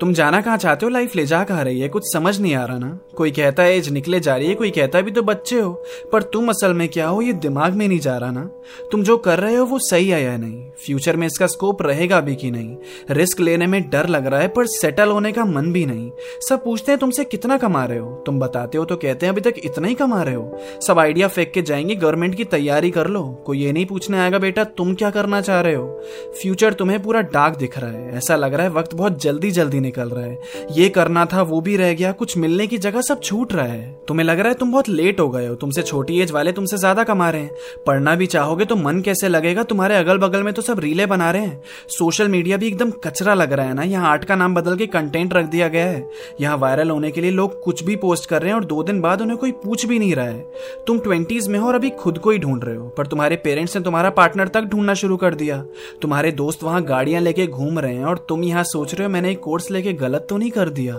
तुम जाना कहाँ चाहते हो? लाइफ ले जा कहा रही है? कुछ समझ नहीं आ रहा ना। कोई कहता है, एज निकले जा रही है। कोई कहता है भी तो बच्चे हो। पर तुम असल में क्या हो? ये दिमाग में नहीं जा रहा ना। तुम जो कर रहे हो, वो सही है या नहीं। फ्यूचर में इसका स्कोप रहेगा भी कि नहीं। रिस्क लेने में डर लग रहा है, पर सेटल होने का मन भी नहीं। सब पूछते हैं, तुमसे कितना कमा रहे हो? तुम बताते हो तो कहते हैं, अभी तक इतना ही कमा रहे हो। सब आइडिया फेंक के जाएँगे, गवर्नमेंट की तैयारी कर लो। कोई ये नहीं पूछने आएगा, बेटा, तुम क्या करना चाह रहे हो? फ्यूचर तुम्हें पूरा डार्क दिख रहा है। ऐसा लग रहा है वक्त बहुत जल्दी जल्दी निकल रहा है। ये करना था, वो भी रह गया, कुछ मिलने की जगह सब छूट रहा है। तुम्हें लग रहा है तुम बहुत लेट हो गए हो, तुमसे छोटी एज वाले तुमसे ज़्यादा कमा रहे हैं। पढ़ना भी चाहोगे तो मन कैसे लगेगा, तुम्हारे अगल बगल में तो सब रीले बना रहे हैं। सोशल मीडिया भी एकदम कचरा लग रहा है ना। यहाँ आर्ट का नाम बदल के कंटेंट रख दिया गया है। यहाँ वायरल होने के लिए लोग कुछ भी पोस्ट कर रहे हैं और दो दिन बाद उन्हें कोई पूछ भी नहीं रहा है। तुम ट्वेंटीज में हो और अभी खुद को ही ढूंढ रहे हो, पर तुम्हारे पेरेंट्स ने तुम्हारा पार्टनर तक ढूंढना शुरू कर दिया। तुम्हारे दोस्त वहाँ गाड़ियाँ लेके घूम रहे हैं और तुम यहाँ सोच रहे हो, मैंने एक कोर्स लेके गलत तो नहीं कर दिया?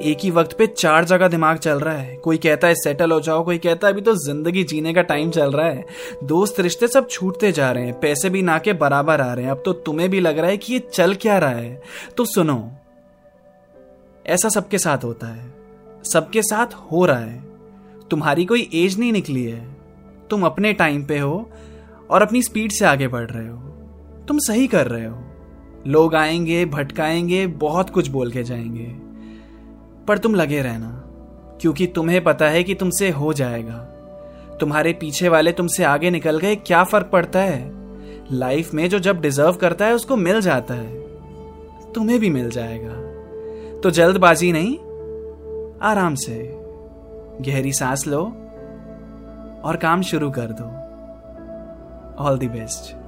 एक ही वक्त पे चार जगह दिमाग चल रहा है। कोई कहता है सेटल हो जाओ। कोई कहता है, अभी तो ज़िंदगी जीने का टाइम चल रहा है। दोस्त रिश्ते सब छूटते जा रहे हैं। पैसे भी ना के बराबर आ रहे हैं। अब तो तुम्हें भी लग रहा है कि ये चल क्या रहा है। तो सुनो, ऐसा सबके साथ होता है। सबके साथ हो रहा है। तुम्हारी कोई एज नहीं निकली है। तुम अपने टाइम पे हो और अपनी स्पीड से आगे बढ़ रहे हो। तुम सही कर रहे हो। लोग आएँगे, भटकाएँगे, बहुत कुछ बोल के जाएँगे। पर तुम लगे रहना, क्योंकि तुम्हें पता है कि तुमसे हो जाएगा। तुम्हारे पीछे वाले तुमसे आगे निकल गए, क्या फ़र्क पड़ता है? लाइफ में जो जब डिजर्व करता है, उसको मिल जाता है। तुम्हें भी मिल जाएगा। तो जल्दबाजी नहीं, आराम से। गहरी सांस लो और काम शुरू कर दो। All the best